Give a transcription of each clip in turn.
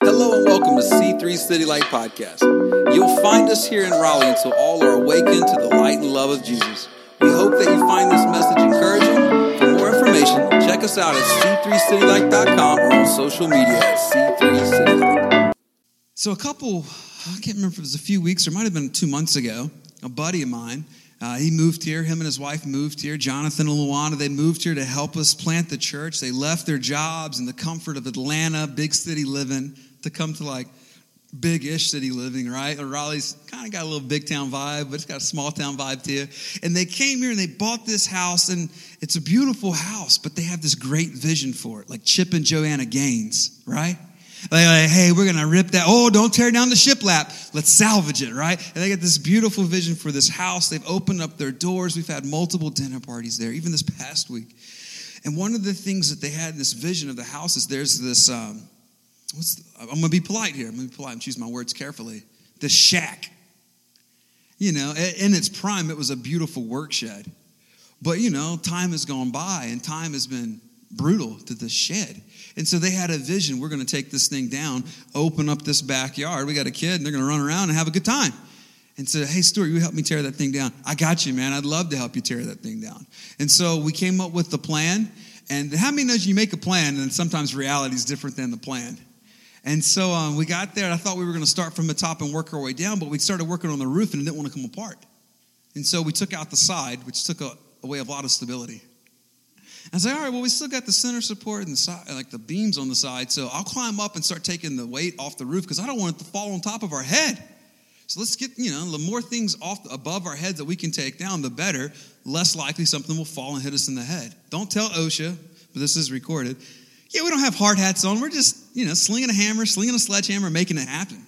Hello and welcome to C3 City Light Podcast. You'll find us here in Raleigh until all are awakened to the light and love of Jesus. We hope that you find this message encouraging. For more information, check us out at c3citylight.com or on social media at c3citylight. So, a couple, I can't remember if it was a few weeks or might have been two months ago, a buddy of mine, uh, he moved here. Him and his wife moved here. Jonathan and Luana, they moved here to help us plant the church. They left their jobs and the comfort of Atlanta, big city living, to come to like big ish city living, right? Raleigh's kind of got a little big town vibe, but it's got a small town vibe too. And they came here and they bought this house, and it's a beautiful house, but they have this great vision for it, like Chip and Joanna Gaines, right? Like, like, hey, we're gonna rip that. Oh, don't tear down the shiplap. Let's salvage it, right? And they got this beautiful vision for this house. They've opened up their doors. We've had multiple dinner parties there, even this past week. And one of the things that they had in this vision of the house is there's this. Um, what's I'm gonna be polite here. I'm gonna be polite and choose my words carefully. The shack. You know, in its prime, it was a beautiful work shed. But you know, time has gone by and time has been brutal to the shed. And so they had a vision. We're going to take this thing down, open up this backyard. We got a kid, and they're going to run around and have a good time. And said, Hey, Stuart, you help me tear that thing down. I got you, man. I'd love to help you tear that thing down. And so we came up with the plan. And how many knows you make a plan, and sometimes reality is different than the plan? And so um, we got there, I thought we were going to start from the top and work our way down, but we started working on the roof, and it didn't want to come apart. And so we took out the side, which took a, away a lot of stability. I was like, all right, well, we still got the center support and the side, like the beams on the side, so I'll climb up and start taking the weight off the roof because I don't want it to fall on top of our head. So let's get, you know, the more things off above our heads that we can take down, the better. Less likely something will fall and hit us in the head. Don't tell OSHA, but this is recorded. Yeah, we don't have hard hats on. We're just, you know, slinging a hammer, slinging a sledgehammer, making it happen.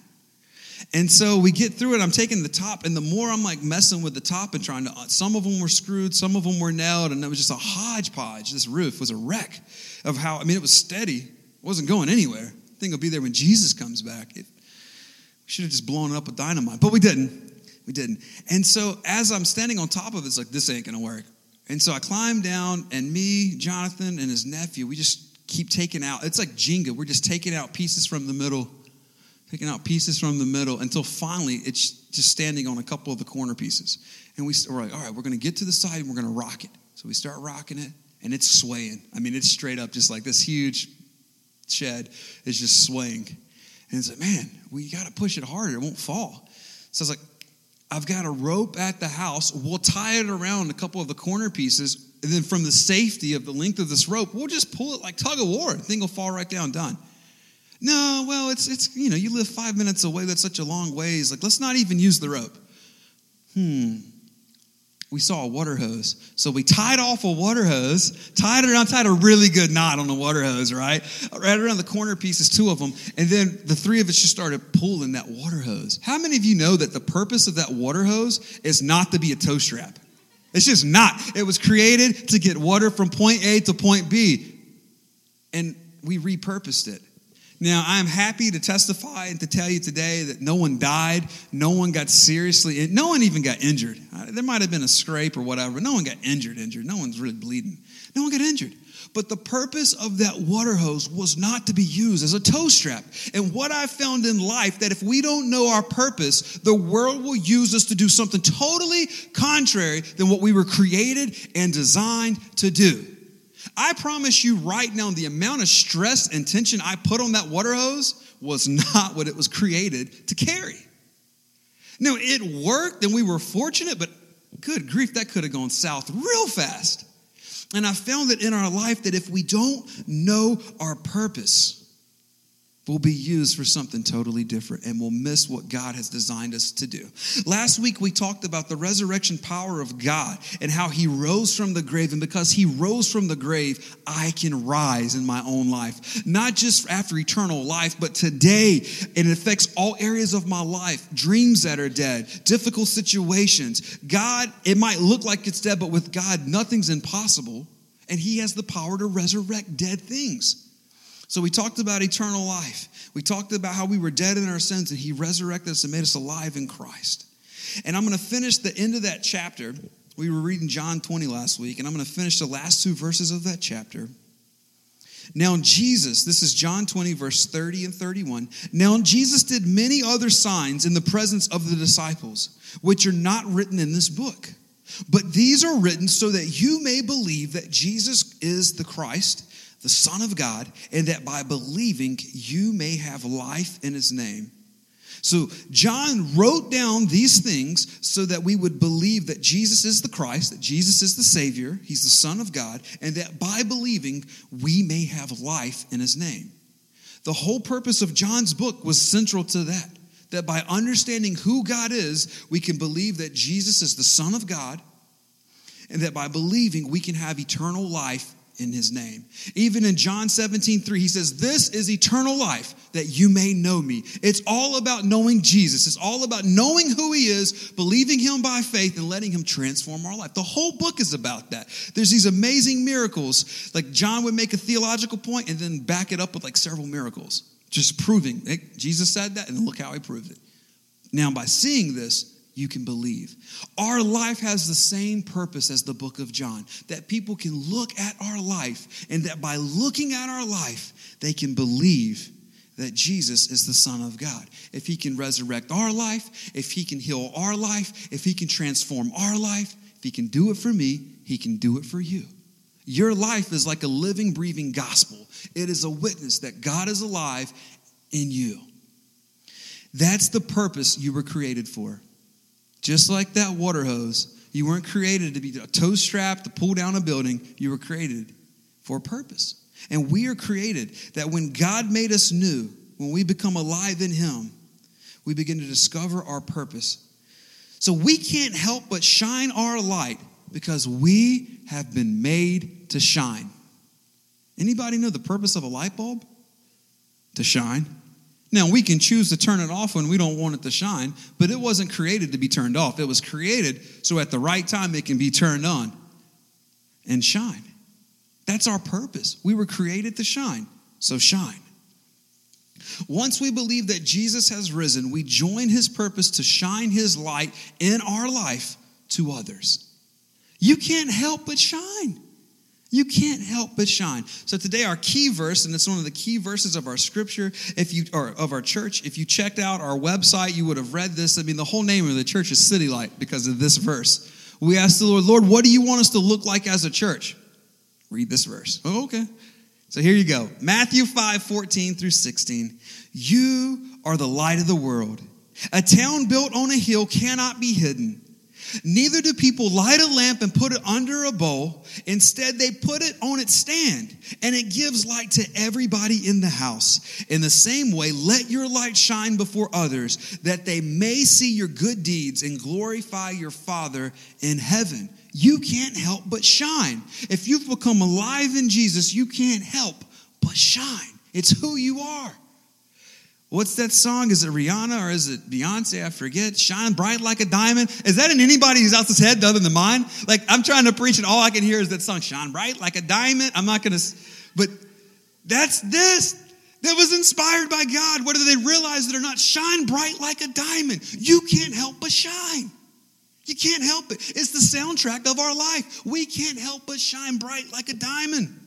And so we get through it. I'm taking the top, and the more I'm like messing with the top and trying to, uh, some of them were screwed, some of them were nailed, and it was just a hodgepodge. This roof was a wreck of how, I mean, it was steady, it wasn't going anywhere. I think it'll be there when Jesus comes back. It, we should have just blown it up with dynamite, but we didn't. We didn't. And so as I'm standing on top of it, it's like, this ain't gonna work. And so I climb down, and me, Jonathan, and his nephew, we just keep taking out, it's like Jenga. We're just taking out pieces from the middle picking out pieces from the middle until finally it's just standing on a couple of the corner pieces. And we, we're like, all right, we're going to get to the side and we're going to rock it. So we start rocking it and it's swaying. I mean, it's straight up just like this huge shed is just swaying. And it's like, man, we got to push it harder. It won't fall. So I was like, I've got a rope at the house. We'll tie it around a couple of the corner pieces. And then from the safety of the length of this rope, we'll just pull it like tug of war. The thing will fall right down, done. No, well, it's, it's, you know, you live five minutes away. That's such a long ways. Like, let's not even use the rope. Hmm. We saw a water hose. So we tied off a water hose, tied it around, tied a really good knot on the water hose, right? Right around the corner pieces, two of them. And then the three of us just started pulling that water hose. How many of you know that the purpose of that water hose is not to be a tow strap? It's just not. It was created to get water from point A to point B. And we repurposed it. Now, I'm happy to testify and to tell you today that no one died, no one got seriously, no one even got injured. There might have been a scrape or whatever, no one got injured, injured. No one's really bleeding. No one got injured. But the purpose of that water hose was not to be used as a tow strap. And what I found in life that if we don't know our purpose, the world will use us to do something totally contrary than what we were created and designed to do. I promise you right now, the amount of stress and tension I put on that water hose was not what it was created to carry. Now, it worked and we were fortunate, but good grief, that could have gone south real fast. And I found that in our life that if we don't know our purpose, will be used for something totally different and we'll miss what God has designed us to do. Last week, we talked about the resurrection power of God and how He rose from the grave. And because He rose from the grave, I can rise in my own life. Not just after eternal life, but today. And it affects all areas of my life dreams that are dead, difficult situations. God, it might look like it's dead, but with God, nothing's impossible. And He has the power to resurrect dead things. So we talked about eternal life. We talked about how we were dead in our sins and he resurrected us and made us alive in Christ. And I'm going to finish the end of that chapter. We were reading John 20 last week, and I'm going to finish the last two verses of that chapter. Now, Jesus, this is John 20, verse 30 and 31. Now, Jesus did many other signs in the presence of the disciples, which are not written in this book. But these are written so that you may believe that Jesus is the Christ, the Son of God, and that by believing you may have life in his name. So, John wrote down these things so that we would believe that Jesus is the Christ, that Jesus is the Savior, He's the Son of God, and that by believing we may have life in His name. The whole purpose of John's book was central to that. That by understanding who God is, we can believe that Jesus is the Son of God, and that by believing we can have eternal life in his name. Even in John 17, 3, he says, This is eternal life, that you may know me. It's all about knowing Jesus. It's all about knowing who he is, believing him by faith, and letting him transform our life. The whole book is about that. There's these amazing miracles. Like John would make a theological point and then back it up with like several miracles, just proving hey, Jesus said that, and look how he proved it. Now, by seeing this, you can believe. Our life has the same purpose as the book of John that people can look at our life, and that by looking at our life, they can believe that Jesus is the Son of God. If He can resurrect our life, if He can heal our life, if He can transform our life, if He can do it for me, He can do it for you. Your life is like a living, breathing gospel. It is a witness that God is alive in you. That's the purpose you were created for. Just like that water hose, you weren't created to be a tow strap to pull down a building. You were created for a purpose. And we are created that when God made us new, when we become alive in Him, we begin to discover our purpose. So we can't help but shine our light because we have been made to shine. Anybody know the purpose of a light bulb? To shine. Now, we can choose to turn it off when we don't want it to shine, but it wasn't created to be turned off. It was created so at the right time it can be turned on and shine. That's our purpose. We were created to shine, so shine. Once we believe that Jesus has risen, we join his purpose to shine his light in our life to others. You can't help but shine. You can't help but shine. So today our key verse, and it's one of the key verses of our scripture, if you or of our church, if you checked out our website, you would have read this. I mean, the whole name of the church is City Light because of this verse. We asked the Lord, Lord, what do you want us to look like as a church? Read this verse. Oh, okay. So here you go. Matthew 5, 14 through 16. You are the light of the world. A town built on a hill cannot be hidden. Neither do people light a lamp and put it under a bowl. Instead, they put it on its stand, and it gives light to everybody in the house. In the same way, let your light shine before others, that they may see your good deeds and glorify your Father in heaven. You can't help but shine. If you've become alive in Jesus, you can't help but shine. It's who you are. What's that song? Is it Rihanna or is it Beyonce? I forget. Shine bright like a diamond. Is that in anybody else's head other than mine? Like I'm trying to preach and all I can hear is that song, Shine bright like a diamond. I'm not going to, but that's this. That was inspired by God. Whether they realize that or not, shine bright like a diamond. You can't help but shine. You can't help it. It's the soundtrack of our life. We can't help but shine bright like a diamond.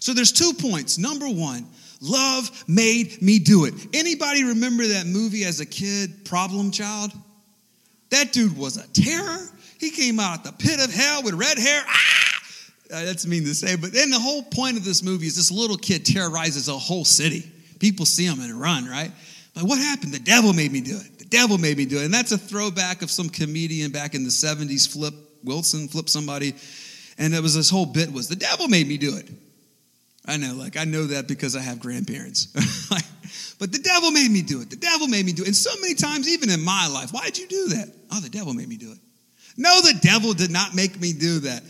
So there's two points. Number one, Love made me do it. Anybody remember that movie as a kid, Problem Child? That dude was a terror. He came out at the pit of hell with red hair. Ah! Uh, that's mean to say, but then the whole point of this movie is this little kid terrorizes a whole city. People see him and run, right? But what happened? The devil made me do it. The devil made me do it. And that's a throwback of some comedian back in the 70s, Flip Wilson, flip somebody. And it was this whole bit was the devil made me do it. I know, like, I know that because I have grandparents. but the devil made me do it. The devil made me do it. And so many times, even in my life, why did you do that? Oh, the devil made me do it. No, the devil did not make me do that.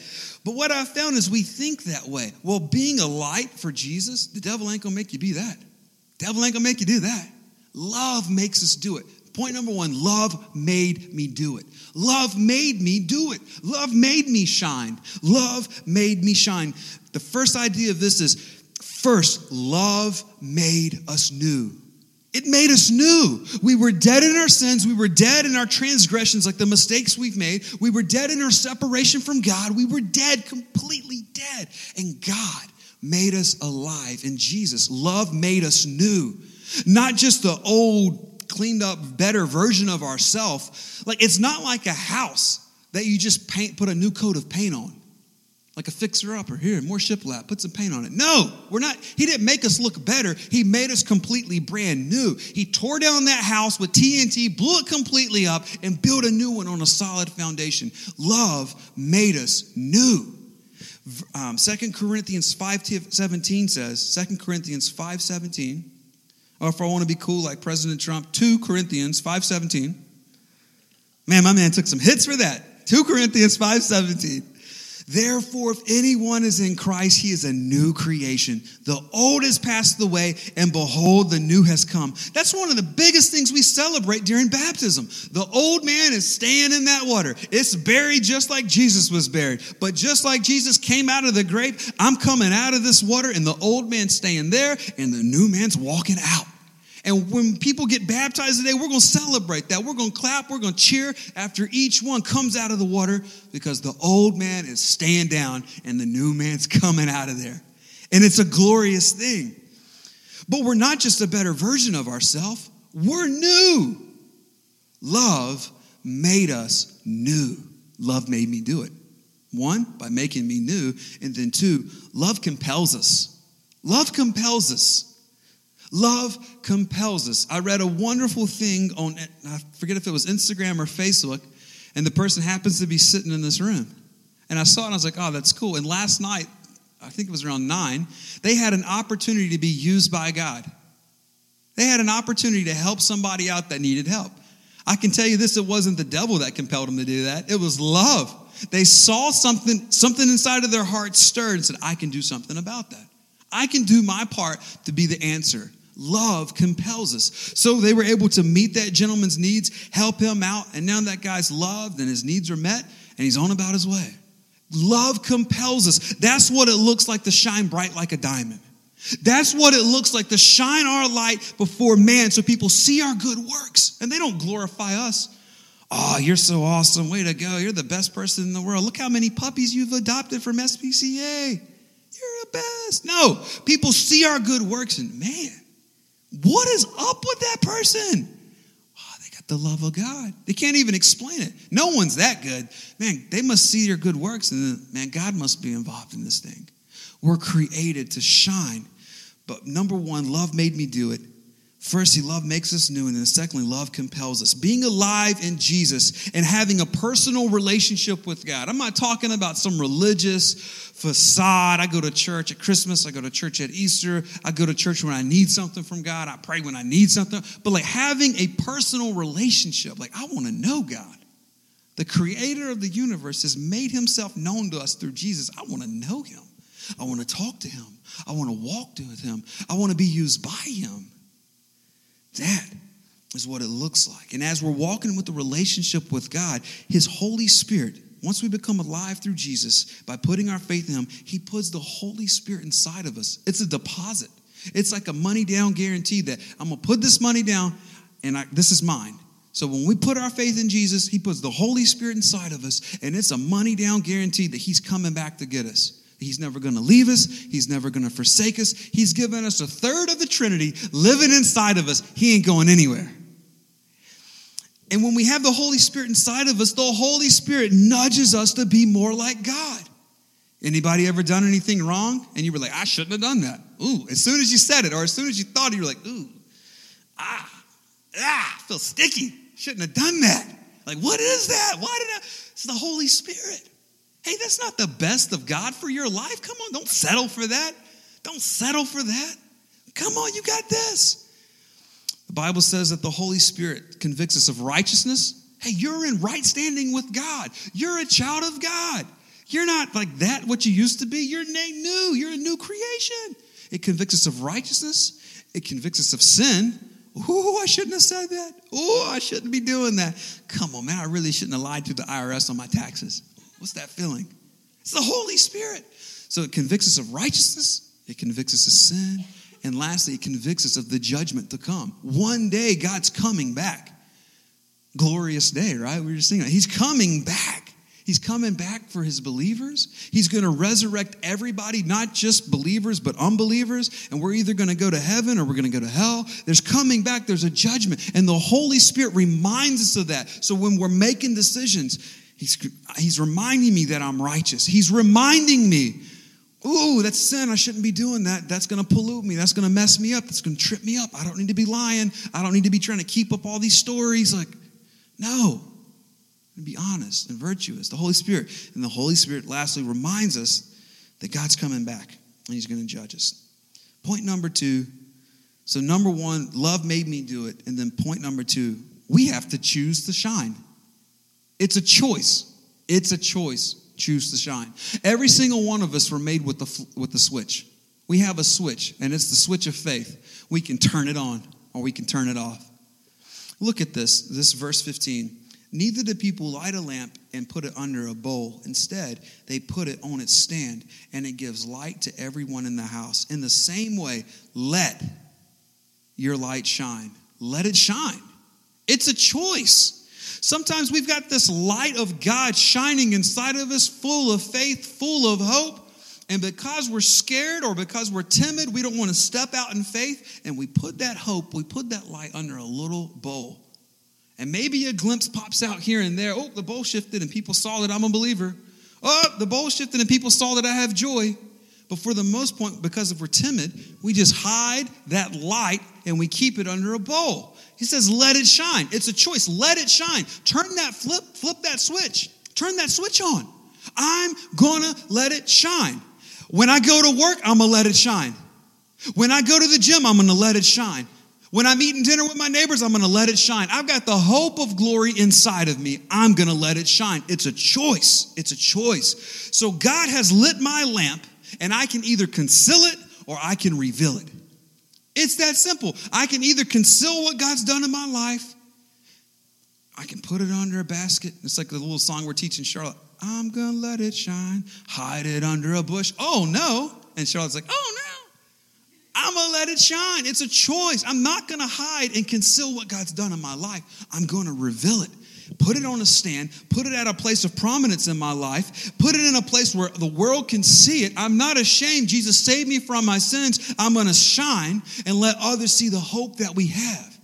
But what I found is we think that way. Well, being a light for Jesus, the devil ain't gonna make you be that. Devil ain't gonna make you do that. Love makes us do it. Point number one love made me do it. Love made me do it. Love made me shine. Love made me shine. The first idea of this is first, love made us new. It made us new. We were dead in our sins. We were dead in our transgressions, like the mistakes we've made. We were dead in our separation from God. We were dead, completely dead. And God made us alive in Jesus. Love made us new. Not just the old, cleaned up, better version of ourself. Like it's not like a house that you just paint, put a new coat of paint on. Like a fixer upper. Here, more shiplap, put some paint on it. No, we're not. He didn't make us look better. He made us completely brand new. He tore down that house with TNT, blew it completely up, and built a new one on a solid foundation. Love made us new. Um, 2 Corinthians 5 17 says, 2 Corinthians 5 17, or if I want to be cool like President Trump, 2 Corinthians 5 17. Man, my man took some hits for that. 2 Corinthians 5 17. Therefore, if anyone is in Christ, he is a new creation. The old has passed away, and behold, the new has come. That's one of the biggest things we celebrate during baptism. The old man is staying in that water. It's buried just like Jesus was buried. But just like Jesus came out of the grave, I'm coming out of this water, and the old man's staying there, and the new man's walking out. And when people get baptized today, we're going to celebrate that. We're going to clap. We're going to cheer after each one comes out of the water because the old man is staying down and the new man's coming out of there. And it's a glorious thing. But we're not just a better version of ourselves, we're new. Love made us new. Love made me do it. One, by making me new. And then two, love compels us. Love compels us. Love compels us. I read a wonderful thing on, I forget if it was Instagram or Facebook, and the person happens to be sitting in this room. And I saw it and I was like, oh, that's cool. And last night, I think it was around nine, they had an opportunity to be used by God. They had an opportunity to help somebody out that needed help. I can tell you this it wasn't the devil that compelled them to do that, it was love. They saw something, something inside of their heart stirred and said, I can do something about that. I can do my part to be the answer. Love compels us. So they were able to meet that gentleman's needs, help him out, and now that guy's loved and his needs are met, and he's on about his way. Love compels us. That's what it looks like to shine bright like a diamond. That's what it looks like to shine our light before man so people see our good works and they don't glorify us. Oh, you're so awesome. Way to go. You're the best person in the world. Look how many puppies you've adopted from SPCA. You're the best. No, people see our good works and man, what is up with that person? Oh, they got the love of God. They can't even explain it. No one's that good. Man, they must see your good works, and then, man, God must be involved in this thing. We're created to shine. But number one, love made me do it. Firstly, love makes us new, and then secondly, love compels us. Being alive in Jesus and having a personal relationship with God. I'm not talking about some religious facade. I go to church at Christmas, I go to church at Easter, I go to church when I need something from God, I pray when I need something. But like having a personal relationship, like I want to know God. The creator of the universe has made himself known to us through Jesus. I want to know him. I want to talk to him. I want to walk with him. I want to be used by him. That is what it looks like. And as we're walking with the relationship with God, His Holy Spirit, once we become alive through Jesus, by putting our faith in Him, He puts the Holy Spirit inside of us. It's a deposit. It's like a money down guarantee that I'm gonna put this money down and I, this is mine. So when we put our faith in Jesus, He puts the Holy Spirit inside of us, and it's a money down guarantee that He's coming back to get us. He's never going to leave us. He's never going to forsake us. He's given us a third of the Trinity living inside of us. He ain't going anywhere. And when we have the Holy Spirit inside of us, the Holy Spirit nudges us to be more like God. Anybody ever done anything wrong and you were like, I shouldn't have done that? Ooh, as soon as you said it or as soon as you thought it, you were like, ooh, ah, ah, I feel sticky. Shouldn't have done that. Like, what is that? Why did I? It's the Holy Spirit. Hey, that's not the best of God for your life. Come on, don't settle for that. Don't settle for that. Come on, you got this. The Bible says that the Holy Spirit convicts us of righteousness. Hey, you're in right standing with God. You're a child of God. You're not like that, what you used to be. You're new. You're a new creation. It convicts us of righteousness. It convicts us of sin. Ooh, I shouldn't have said that. Ooh, I shouldn't be doing that. Come on, man, I really shouldn't have lied to the IRS on my taxes. What's that feeling? It's the Holy Spirit. So it convicts us of righteousness, it convicts us of sin, and lastly, it convicts us of the judgment to come. One day, God's coming back. Glorious day, right? We were just singing. He's coming back. He's coming back for his believers. He's going to resurrect everybody, not just believers, but unbelievers. And we're either going to go to heaven or we're going to go to hell. There's coming back, there's a judgment. And the Holy Spirit reminds us of that. So when we're making decisions, he's, he's reminding me that I'm righteous. He's reminding me, ooh, that's sin. I shouldn't be doing that. That's going to pollute me. That's going to mess me up. That's going to trip me up. I don't need to be lying. I don't need to be trying to keep up all these stories. Like, no and be honest and virtuous. The Holy Spirit. And the Holy Spirit, lastly, reminds us that God's coming back and He's going to judge us. Point number two. So, number one, love made me do it. And then point number two, we have to choose to shine. It's a choice. It's a choice. Choose to shine. Every single one of us were made with the, with the switch. We have a switch, and it's the switch of faith. We can turn it on or we can turn it off. Look at this, this verse 15. Neither do people light a lamp and put it under a bowl. Instead, they put it on its stand, and it gives light to everyone in the house. In the same way, let your light shine. Let it shine. It's a choice. Sometimes we've got this light of God shining inside of us, full of faith, full of hope. And because we're scared or because we're timid, we don't want to step out in faith. And we put that hope, we put that light under a little bowl. And maybe a glimpse pops out here and there. Oh, the bowl shifted and people saw that I'm a believer. Oh, the bowl shifted and people saw that I have joy. But for the most part, because if we're timid, we just hide that light and we keep it under a bowl. He says, let it shine. It's a choice. Let it shine. Turn that flip, flip that switch. Turn that switch on. I'm gonna let it shine. When I go to work, I'm gonna let it shine. When I go to the gym, I'm gonna let it shine. When I'm eating dinner with my neighbors, I'm to let it shine. I've got the hope of glory inside of me. I'm to let it shine. It's a choice. It's a choice. So God has lit my lamp, and I can either conceal it or I can reveal it. It's that simple. I can either conceal what God's done in my life, I can put it under a basket. It's like the little song we're teaching Charlotte. I'm going to let it shine, hide it under a bush. Oh, no. And Charlotte's like, oh, no. I'm going to let it shine. It's a choice. I'm not going to hide and conceal what God's done in my life. I'm going to reveal it. Put it on a stand, put it at a place of prominence in my life, put it in a place where the world can see it. I'm not ashamed. Jesus saved me from my sins. I'm going to shine and let others see the hope that we have.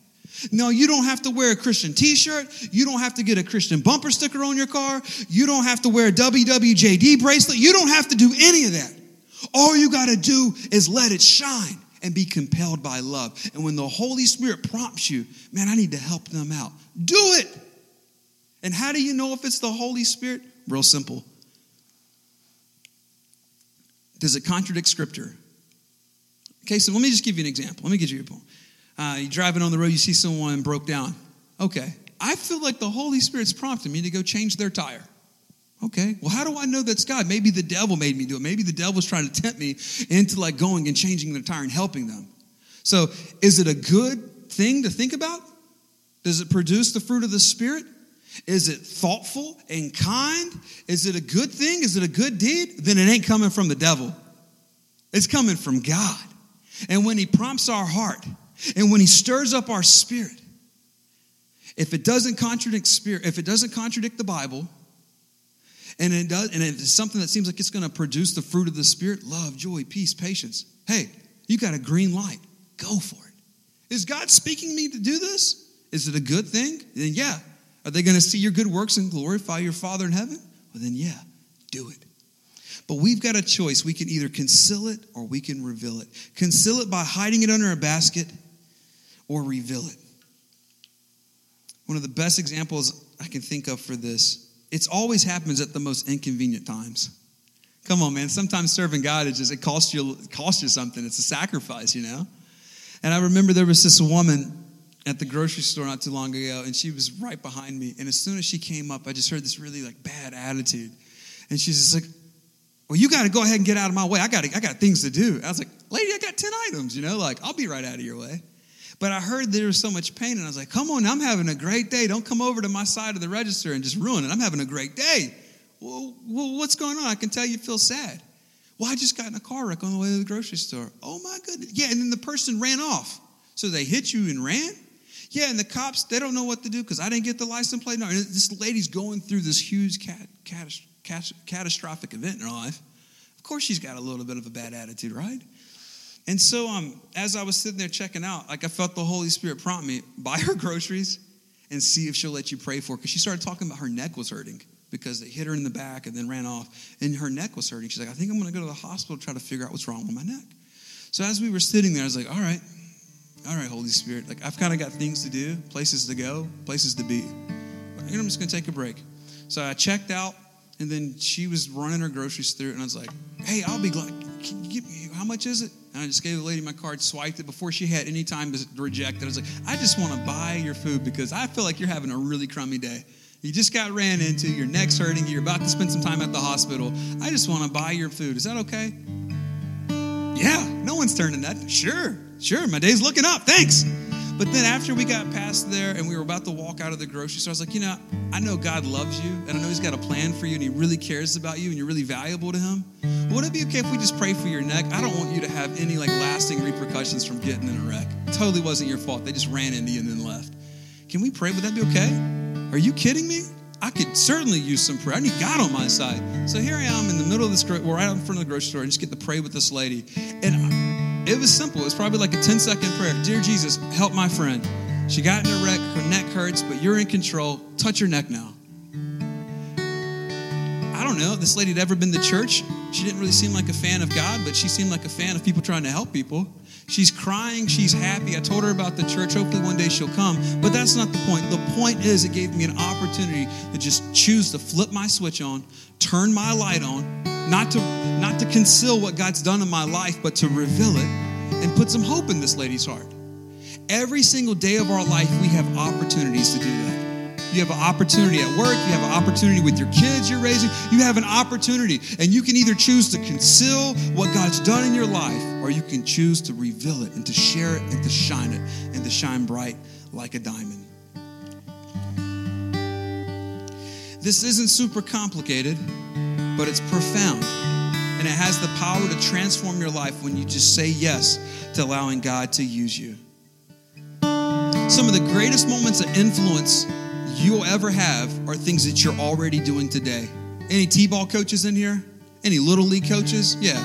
No, you don't have to wear a Christian t shirt. You don't have to get a Christian bumper sticker on your car. You don't have to wear a WWJD bracelet. You don't have to do any of that. All you got to do is let it shine and be compelled by love. And when the Holy Spirit prompts you, man, I need to help them out, do it. And how do you know if it's the Holy Spirit? Real simple. Does it contradict Scripture? Okay, so let me just give you an example. Let me give you a point. Uh, you're driving on the road, you see someone broke down. Okay, I feel like the Holy Spirit's prompting me to go change their tire. Okay, well, how do I know that's God? Maybe the devil made me do it. Maybe the devil's trying to tempt me into like going and changing their tire and helping them. So, is it a good thing to think about? Does it produce the fruit of the Spirit? Is it thoughtful and kind? Is it a good thing? Is it a good deed? Then it ain't coming from the devil. It's coming from God. And when He prompts our heart and when He stirs up our spirit, if it doesn't contradict spirit, if it doesn't contradict the Bible, and it does, and it's something that seems like it's going to produce the fruit of the Spirit love, joy, peace, patience. Hey, you got a green light. Go for it. Is God speaking me to do this? Is it a good thing? Then, yeah. Are they going to see your good works and glorify your Father in heaven? Well, then, yeah, do it. But we've got a choice. We can either conceal it or we can reveal it. Conceal it by hiding it under a basket or reveal it. One of the best examples I can think of for this, it always happens at the most inconvenient times. Come on, man. Sometimes serving God is just it costs you it costs you something. It's a sacrifice, you know. And I remember there was this woman at the grocery store not too long ago, and she was right behind me. And as soon as she came up, I just heard this really like bad attitude, and she's just like, "Well, you got to go ahead and get out of my way. I got I got things to do." I was like, "Lady, I got ten items. You know, like I'll be right out of your way." But I heard there was so much pain, and I was like, come on, I'm having a great day. Don't come over to my side of the register and just ruin it. I'm having a great day. Well, what's going on? I can tell you feel sad. Well, I just got in a car wreck on the way to the grocery store. Oh my goodness. Yeah, and then the person ran off. So they hit you and ran? Yeah, and the cops, they don't know what to do because I didn't get the license plate. And this lady's going through this huge cat, cat, cat, catastrophic event in her life. Of course, she's got a little bit of a bad attitude, right? And so, um, as I was sitting there checking out, like I felt the Holy Spirit prompt me: buy her groceries and see if she'll let you pray for her. Because she started talking about her neck was hurting because they hit her in the back and then ran off, and her neck was hurting. She's like, I think I'm going to go to the hospital to try to figure out what's wrong with my neck. So as we were sitting there, I was like, all right, all right, Holy Spirit. Like I've kind of got things to do, places to go, places to be. I'm just going to take a break. So I checked out, and then she was running her groceries through, and I was like, hey, I'll be glad. Can you give me how much is it? And I just gave the lady my card, swiped it before she had any time to reject it. I was like, I just want to buy your food because I feel like you're having a really crummy day. You just got ran into, your neck's hurting, you're about to spend some time at the hospital. I just want to buy your food. Is that okay? Yeah, no one's turning that. Sure, sure, my day's looking up. Thanks. But then after we got past there and we were about to walk out of the grocery store, I was like, you know, I know God loves you and I know He's got a plan for you and He really cares about you and you're really valuable to Him. But would it be okay if we just pray for your neck? I don't want you to have any like lasting repercussions from getting in a wreck. It totally wasn't your fault. They just ran into you and then left. Can we pray? Would that be okay? Are you kidding me? I could certainly use some prayer. I need God on my side. So here I am in the middle of this, we're right in front of the grocery store and just get to pray with this lady. And it was simple. It was probably like a 10 second prayer. Dear Jesus, help my friend. She got in a wreck. Her neck hurts, but you're in control. Touch her neck now. I don't know. This lady had ever been to church. She didn't really seem like a fan of God, but she seemed like a fan of people trying to help people. She's crying. She's happy. I told her about the church. Hopefully, one day she'll come. But that's not the point. The point is, it gave me an opportunity to just choose to flip my switch on, turn my light on, not to not to conceal what God's done in my life, but to reveal it and put some hope in this lady's heart. Every single day of our life, we have opportunities to do that. You have an opportunity at work, you have an opportunity with your kids you're raising, you have an opportunity. And you can either choose to conceal what God's done in your life, or you can choose to reveal it and to share it and to shine it and to shine bright like a diamond. This isn't super complicated, but it's profound. And it has the power to transform your life when you just say yes to allowing God to use you. Some of the greatest moments of influence you'll ever have are things that you're already doing today. Any T ball coaches in here? Any little league coaches? Yeah.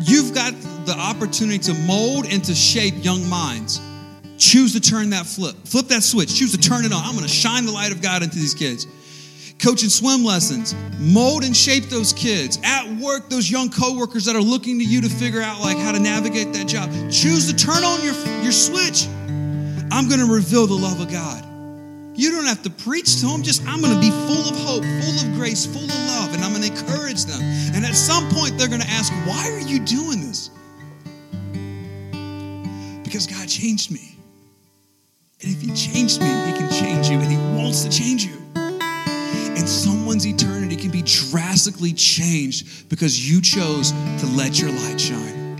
You've got the opportunity to mold and to shape young minds. Choose to turn that flip, flip that switch, choose to turn it on. I'm going to shine the light of God into these kids coaching swim lessons, mold and shape those kids. At work, those young coworkers that are looking to you to figure out like how to navigate that job. Choose to turn on your, your switch. I'm going to reveal the love of God. You don't have to preach to them, just I'm going to be full of hope, full of grace, full of love, and I'm going to encourage them. And at some point, they're going to ask, Why are you doing this? Because God changed me. And if He changed me, He can change you, and He wants to change you someone's eternity can be drastically changed because you chose to let your light shine.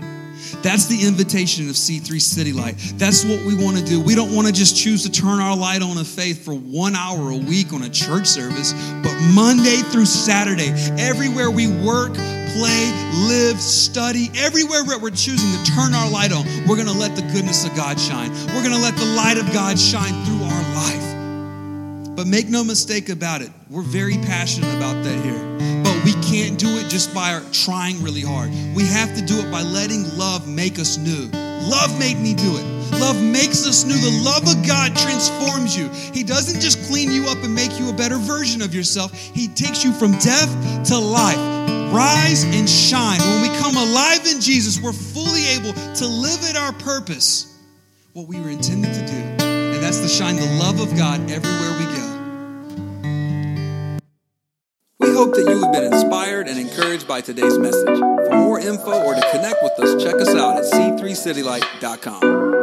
That's the invitation of C3 City Light. That's what we want to do. We don't want to just choose to turn our light on of faith for one hour a week on a church service, but Monday through Saturday, everywhere we work, play, live, study, everywhere we're choosing to turn our light on, we're going to let the goodness of God shine. We're going to let the light of God shine through our life. But make no mistake about it, we're very passionate about that here. But we can't do it just by trying really hard. We have to do it by letting love make us new. Love made me do it. Love makes us new. The love of God transforms you. He doesn't just clean you up and make you a better version of yourself, He takes you from death to life. Rise and shine. When we come alive in Jesus, we're fully able to live at our purpose, what we were intended to do. And that's to shine the love of God everywhere we go. Hope that you have been inspired and encouraged by today's message. For more info or to connect with us, check us out at c3citylight.com.